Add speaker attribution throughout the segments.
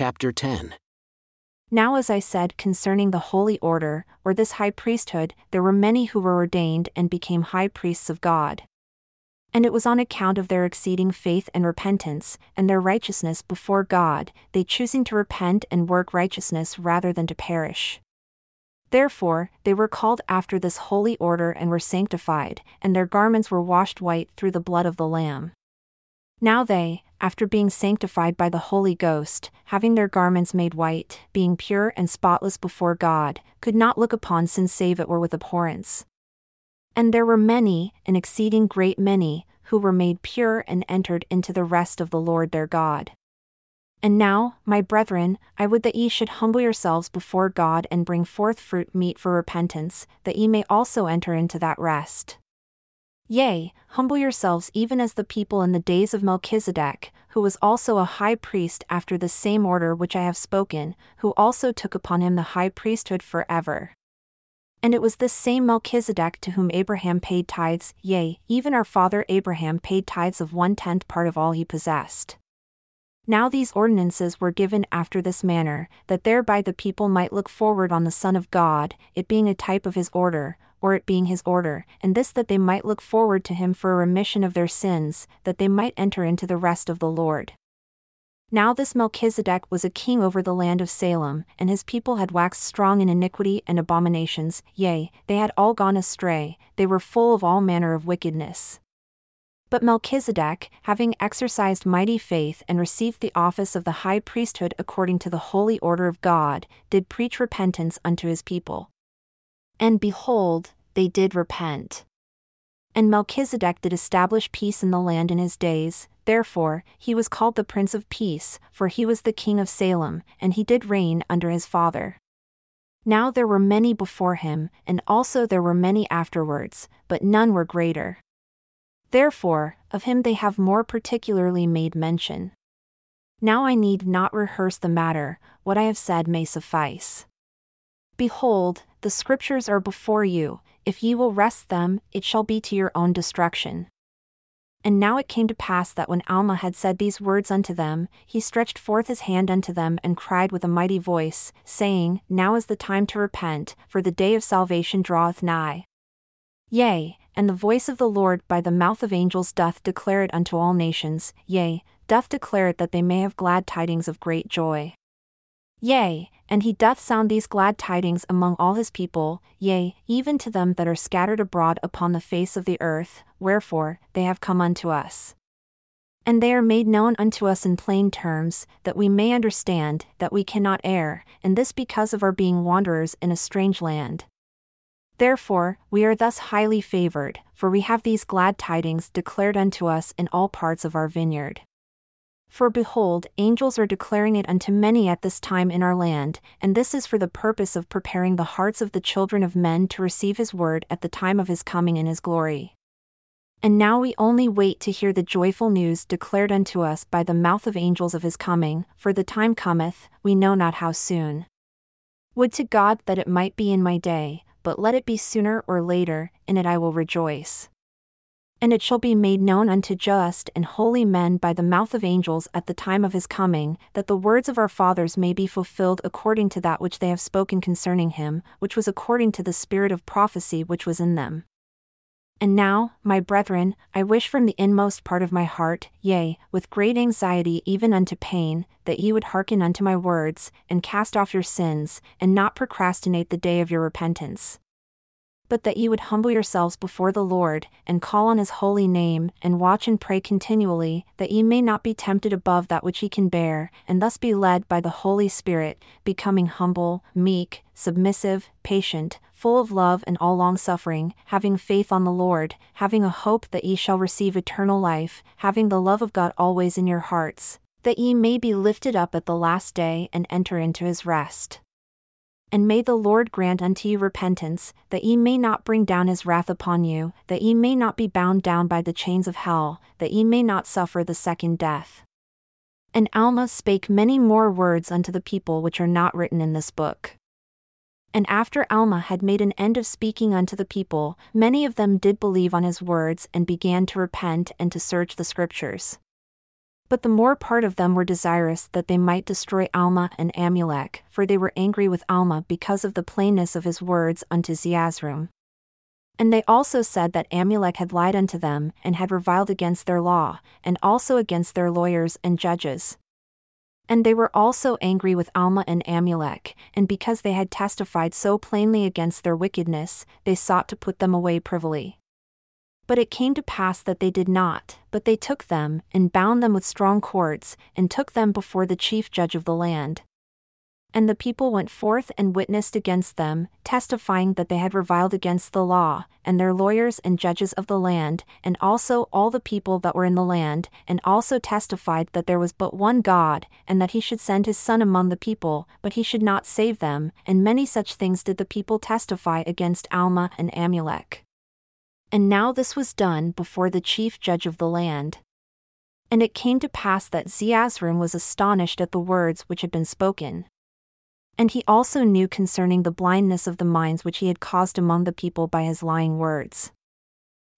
Speaker 1: chapter 10.
Speaker 2: Now, as I said concerning the holy order, or this high priesthood, there were many who were ordained and became high priests of God. And it was on account of their exceeding faith and repentance, and their righteousness before God, they choosing to repent and work righteousness rather than to perish. Therefore, they were called after this holy order and were sanctified, and their garments were washed white through the blood of the Lamb. Now they, after being sanctified by the Holy Ghost, having their garments made white, being pure and spotless before God, could not look upon sin save it were with abhorrence. And there were many, an exceeding great many, who were made pure and entered into the rest of the Lord their God. And now, my brethren, I would that ye should humble yourselves before God and bring forth fruit meet for repentance, that ye may also enter into that rest. Yea, humble yourselves even as the people in the days of Melchizedek, who was also a high priest after the same order which I have spoken, who also took upon him the high priesthood for ever. And it was this same Melchizedek to whom Abraham paid tithes, yea, even our father Abraham paid tithes of one tenth part of all he possessed. Now these ordinances were given after this manner, that thereby the people might look forward on the Son of God, it being a type of his order, or it being his order, and this that they might look forward to him for a remission of their sins, that they might enter into the rest of the Lord. Now this Melchizedek was a king over the land of Salem, and his people had waxed strong in iniquity and abominations, yea, they had all gone astray, they were full of all manner of wickedness. But Melchizedek, having exercised mighty faith and received the office of the high priesthood according to the holy order of God, did preach repentance unto his people. And behold, they did repent. And Melchizedek did establish peace in the land in his days, therefore, he was called the Prince of Peace, for he was the king of Salem, and he did reign under his father. Now there were many before him, and also there were many afterwards, but none were greater. Therefore, of him they have more particularly made mention. Now I need not rehearse the matter, what I have said may suffice. Behold, the Scriptures are before you, if ye will wrest them, it shall be to your own destruction. And now it came to pass that when Alma had said these words unto them, he stretched forth his hand unto them and cried with a mighty voice, saying, Now is the time to repent, for the day of salvation draweth nigh. Yea, and the voice of the Lord by the mouth of angels doth declare it unto all nations, yea, doth declare it that they may have glad tidings of great joy. Yea, and he doth sound these glad tidings among all his people, yea, even to them that are scattered abroad upon the face of the earth, wherefore, they have come unto us. And they are made known unto us in plain terms, that we may understand, that we cannot err, and this because of our being wanderers in a strange land. Therefore, we are thus highly favored, for we have these glad tidings declared unto us in all parts of our vineyard. For behold, angels are declaring it unto many at this time in our land, and this is for the purpose of preparing the hearts of the children of men to receive his word at the time of his coming in his glory. And now we only wait to hear the joyful news declared unto us by the mouth of angels of his coming, for the time cometh, we know not how soon. Would to God that it might be in my day, but let it be sooner or later, in it I will rejoice. And it shall be made known unto just and holy men by the mouth of angels at the time of his coming, that the words of our fathers may be fulfilled according to that which they have spoken concerning him, which was according to the spirit of prophecy which was in them. And now, my brethren, I wish from the inmost part of my heart, yea, with great anxiety even unto pain, that ye would hearken unto my words, and cast off your sins, and not procrastinate the day of your repentance but that ye would humble yourselves before the Lord, and call on his holy name, and watch and pray continually, that ye may not be tempted above that which ye can bear, and thus be led by the Holy Spirit, becoming humble, meek, submissive, patient, full of love and all longsuffering, having faith on the Lord, having a hope that ye shall receive eternal life, having the love of God always in your hearts, that ye may be lifted up at the last day and enter into his rest and may the Lord grant unto you repentance, that ye may not bring down his wrath upon you, that ye may not be bound down by the chains of hell, that ye may not suffer the second death. And Alma spake many more words unto the people which are not written in this book. And after Alma had made an end of speaking unto the people, many of them did believe on his words and began to repent and to search the Scriptures. But the more part of them were desirous that they might destroy Alma and Amulek, for they were angry with Alma because of the plainness of his words unto Zeezrom. And they also said that Amulek had lied unto them, and had reviled against their law, and also against their lawyers and judges. And they were also angry with Alma and Amulek, and because they had testified so plainly against their wickedness, they sought to put them away privily. But it came to pass that they did not, but they took them, and bound them with strong cords, and took them before the chief judge of the land. And the people went forth and witnessed against them, testifying that they had reviled against the law, and their lawyers and judges of the land, and also all the people that were in the land, and also testified that there was but one God, and that he should send his Son among the people, but he should not save them, and many such things did the people testify against Alma and Amulek. And now this was done before the chief judge of the land. And it came to pass that Zeezrom was astonished at the words which had been spoken. And he also knew concerning the blindness of the minds which he had caused among the people by his lying words.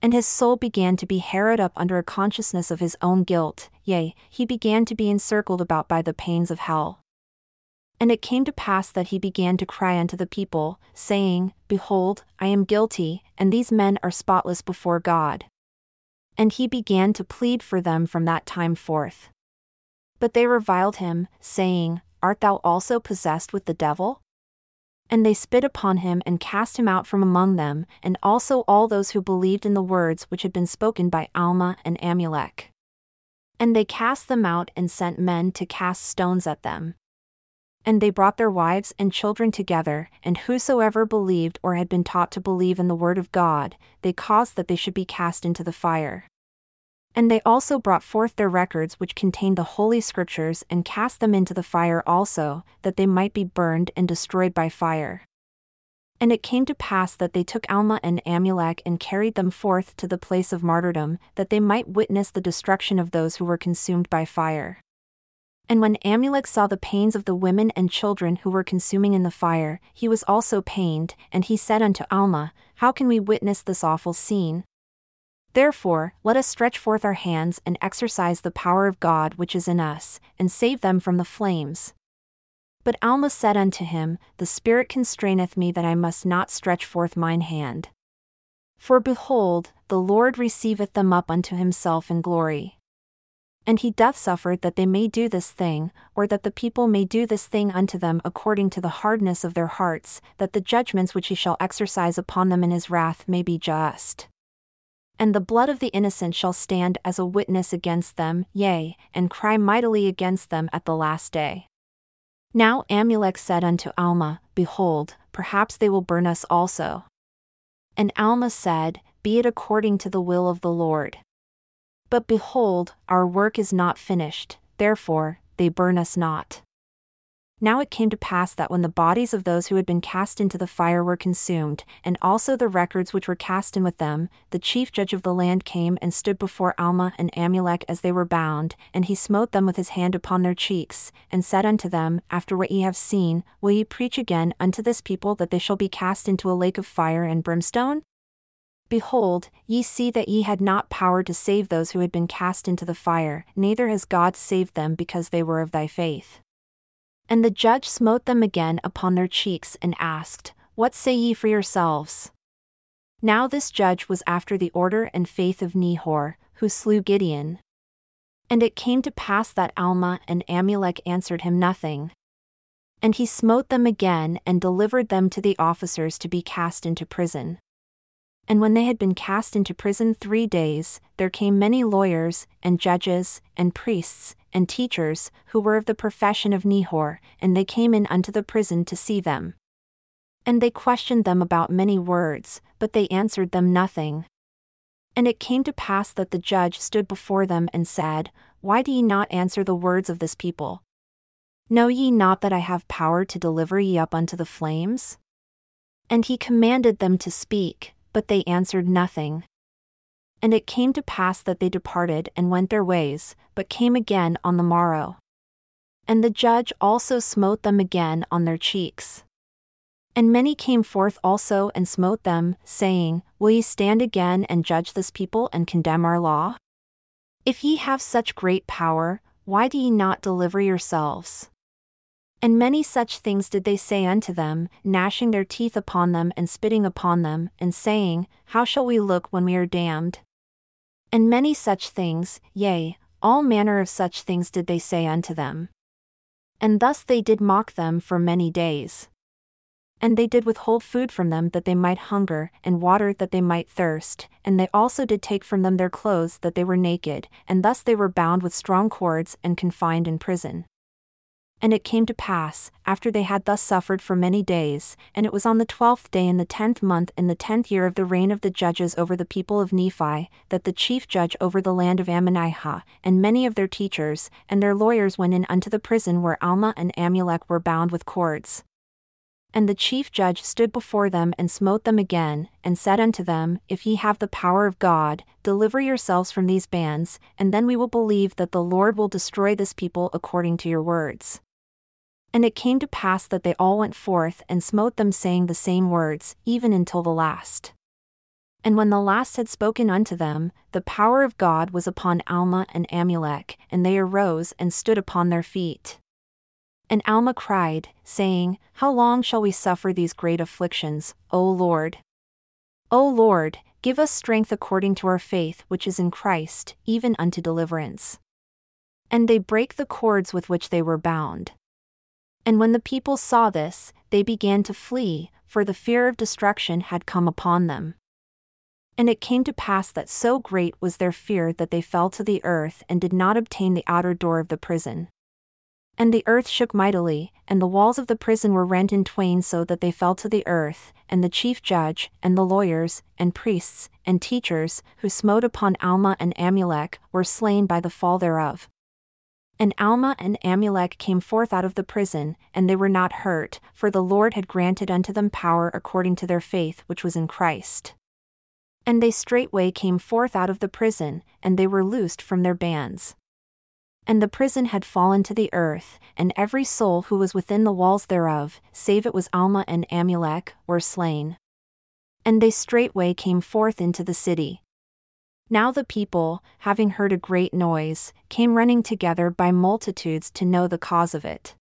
Speaker 2: And his soul began to be harrowed up under a consciousness of his own guilt, yea, he began to be encircled about by the pains of hell. And it came to pass that he began to cry unto the people, saying, Behold, I am guilty, and these men are spotless before God. And he began to plead for them from that time forth. But they reviled him, saying, Art thou also possessed with the devil? And they spit upon him and cast him out from among them, and also all those who believed in the words which had been spoken by Alma and Amulek. And they cast them out and sent men to cast stones at them. And they brought their wives and children together, and whosoever believed or had been taught to believe in the word of God, they caused that they should be cast into the fire. And they also brought forth their records which contained the holy scriptures and cast them into the fire also, that they might be burned and destroyed by fire. And it came to pass that they took Alma and Amulek and carried them forth to the place of martyrdom, that they might witness the destruction of those who were consumed by fire. And when Amulek saw the pains of the women and children who were consuming in the fire, he was also pained, and he said unto Alma, How can we witness this awful scene? Therefore, let us stretch forth our hands and exercise the power of God which is in us, and save them from the flames. But Alma said unto him, The Spirit constraineth me that I must not stretch forth mine hand. For behold, the Lord receiveth them up unto himself in glory and he doth suffer that they may do this thing, or that the people may do this thing unto them according to the hardness of their hearts, that the judgments which he shall exercise upon them in his wrath may be just. And the blood of the innocent shall stand as a witness against them, yea, and cry mightily against them at the last day. Now Amulek said unto Alma, Behold, perhaps they will burn us also. And Alma said, Be it according to the will of the Lord. But behold, our work is not finished, therefore, they burn us not. Now it came to pass that when the bodies of those who had been cast into the fire were consumed, and also the records which were cast in with them, the chief judge of the land came and stood before Alma and Amulek as they were bound, and he smote them with his hand upon their cheeks, and said unto them, After what ye have seen, will ye preach again unto this people that they shall be cast into a lake of fire and brimstone? Behold, ye see that ye had not power to save those who had been cast into the fire, neither has God saved them because they were of thy faith. And the judge smote them again upon their cheeks and asked, What say ye for yourselves? Now this judge was after the order and faith of Nehor, who slew Gideon. And it came to pass that Alma and Amulek answered him nothing. And he smote them again and delivered them to the officers to be cast into prison. And when they had been cast into prison three days, there came many lawyers, and judges, and priests, and teachers, who were of the profession of Nehor, and they came in unto the prison to see them. And they questioned them about many words, but they answered them nothing. And it came to pass that the judge stood before them and said, Why do ye not answer the words of this people? Know ye not that I have power to deliver ye up unto the flames? And he commanded them to speak, but they answered nothing. And it came to pass that they departed and went their ways, but came again on the morrow. And the judge also smote them again on their cheeks. And many came forth also and smote them, saying, Will ye stand again and judge this people and condemn our law? If ye have such great power, why do ye not deliver yourselves? And many such things did they say unto them, gnashing their teeth upon them and spitting upon them, and saying, How shall we look when we are damned? And many such things, yea, all manner of such things did they say unto them. And thus they did mock them for many days. And they did withhold food from them that they might hunger, and water that they might thirst, and they also did take from them their clothes that they were naked, and thus they were bound with strong cords and confined in prison. And it came to pass, after they had thus suffered for many days, and it was on the twelfth day in the tenth month in the tenth year of the reign of the judges over the people of Nephi, that the chief judge over the land of Ammonihah, and many of their teachers, and their lawyers went in unto the prison where Alma and Amulek were bound with cords. And the chief judge stood before them and smote them again, and said unto them, If ye have the power of God, deliver yourselves from these bands, and then we will believe that the Lord will destroy this people according to your words. And it came to pass that they all went forth and smote them, saying the same words, even until the last. And when the last had spoken unto them, the power of God was upon Alma and Amulek, and they arose and stood upon their feet. And Alma cried, saying, How long shall we suffer these great afflictions, O Lord? O Lord, give us strength according to our faith which is in Christ, even unto deliverance. And they brake the cords with which they were bound. And when the people saw this, they began to flee, for the fear of destruction had come upon them. And it came to pass that so great was their fear that they fell to the earth and did not obtain the outer door of the prison. And the earth shook mightily, and the walls of the prison were rent in twain so that they fell to the earth, and the chief judge, and the lawyers, and priests, and teachers, who smote upon Alma and Amulek, were slain by the fall thereof. And Alma and Amulek came forth out of the prison, and they were not hurt, for the Lord had granted unto them power according to their faith which was in Christ. And they straightway came forth out of the prison, and they were loosed from their bands. And the prison had fallen to the earth, and every soul who was within the walls thereof, save it was Alma and Amulek, were slain. And they straightway came forth into the city. Now the people, having heard a great noise, came running together by multitudes to know the cause of it.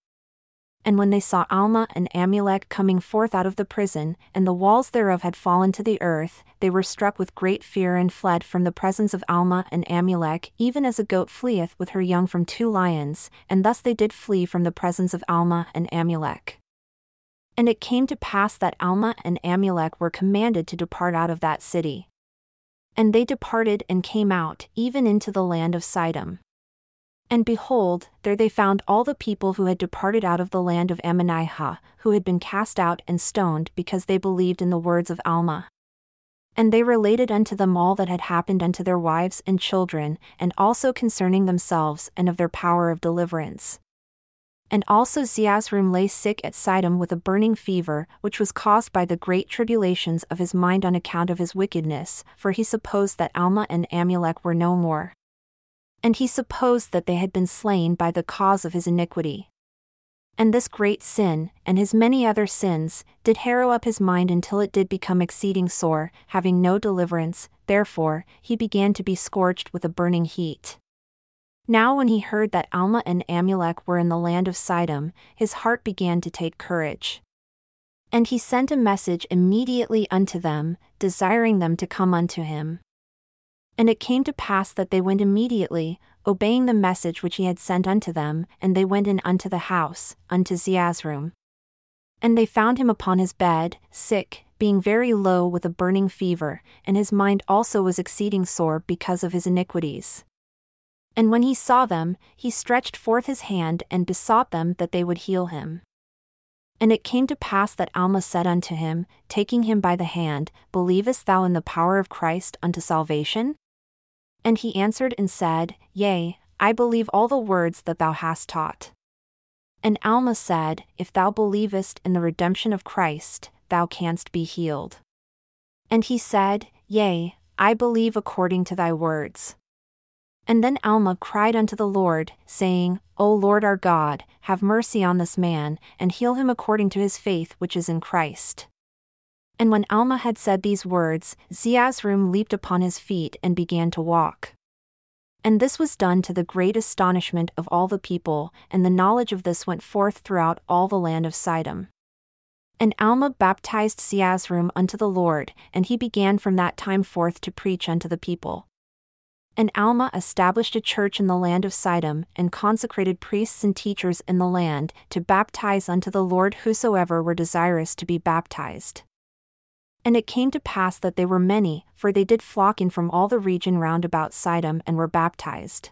Speaker 2: And when they saw Alma and Amulek coming forth out of the prison, and the walls thereof had fallen to the earth, they were struck with great fear and fled from the presence of Alma and Amulek, even as a goat fleeth with her young from two lions, and thus they did flee from the presence of Alma and Amulek. And it came to pass that Alma and Amulek were commanded to depart out of that city. And they departed and came out, even into the land of Sidom. And behold, there they found all the people who had departed out of the land of Ammonihah, who had been cast out and stoned because they believed in the words of Alma. And they related unto them all that had happened unto their wives and children, and also concerning themselves and of their power of deliverance. And also Zeezrom lay sick at Sidom with a burning fever, which was caused by the great tribulations of his mind on account of his wickedness, for he supposed that Alma and Amulek were no more. And he supposed that they had been slain by the cause of his iniquity. And this great sin, and his many other sins, did harrow up his mind until it did become exceeding sore, having no deliverance, therefore, he began to be scorched with a burning heat. Now, when he heard that Alma and Amulek were in the land of Sidom, his heart began to take courage. And he sent a message immediately unto them, desiring them to come unto him. And it came to pass that they went immediately, obeying the message which he had sent unto them, and they went in unto the house, unto Zeezrom. And they found him upon his bed, sick, being very low with a burning fever, and his mind also was exceeding sore because of his iniquities. And when he saw them, he stretched forth his hand and besought them that they would heal him. And it came to pass that Alma said unto him, taking him by the hand, Believest thou in the power of Christ unto salvation? And he answered and said, Yea, I believe all the words that thou hast taught. And Alma said, If thou believest in the redemption of Christ, thou canst be healed. And he said, Yea, I believe according to thy words. And then Alma cried unto the Lord, saying, O Lord our God, have mercy on this man, and heal him according to his faith which is in Christ. And when Alma had said these words, Zeezrom leaped upon his feet and began to walk. And this was done to the great astonishment of all the people, and the knowledge of this went forth throughout all the land of Sidom. And Alma baptized Zeezrom unto the Lord, and he began from that time forth to preach unto the people. And Alma established a church in the land of Sidom, and consecrated priests and teachers in the land, to baptize unto the Lord whosoever were desirous to be baptized. And it came to pass that they were many, for they did flock in from all the region round about Sidom and were baptized.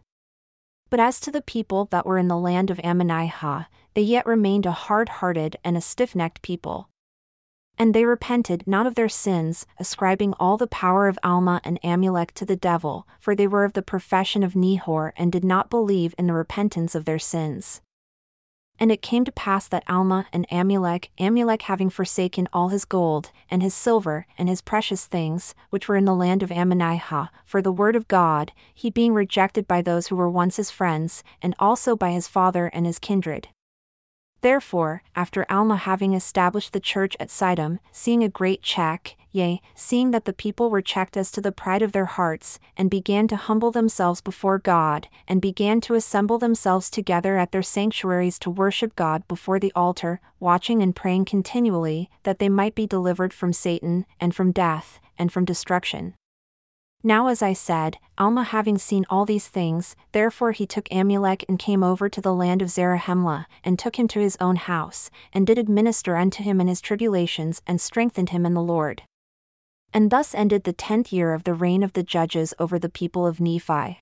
Speaker 2: But as to the people that were in the land of Ammonihah, they yet remained a hard hearted and a stiff necked people. And they repented not of their sins, ascribing all the power of Alma and Amulek to the devil, for they were of the profession of Nehor and did not believe in the repentance of their sins. And it came to pass that Alma and Amulek, Amulek having forsaken all his gold, and his silver, and his precious things, which were in the land of Ammonihah, for the word of God, he being rejected by those who were once his friends, and also by his father and his kindred, Therefore, after Alma having established the church at Sidom, seeing a great check, yea, seeing that the people were checked as to the pride of their hearts, and began to humble themselves before God, and began to assemble themselves together at their sanctuaries to worship God before the altar, watching and praying continually, that they might be delivered from Satan, and from death, and from destruction. Now, as I said, Alma having seen all these things, therefore he took Amulek and came over to the land of Zarahemla, and took him to his own house, and did administer unto him in his tribulations, and strengthened him in the Lord. And thus ended the tenth year of the reign of the judges over the people of Nephi.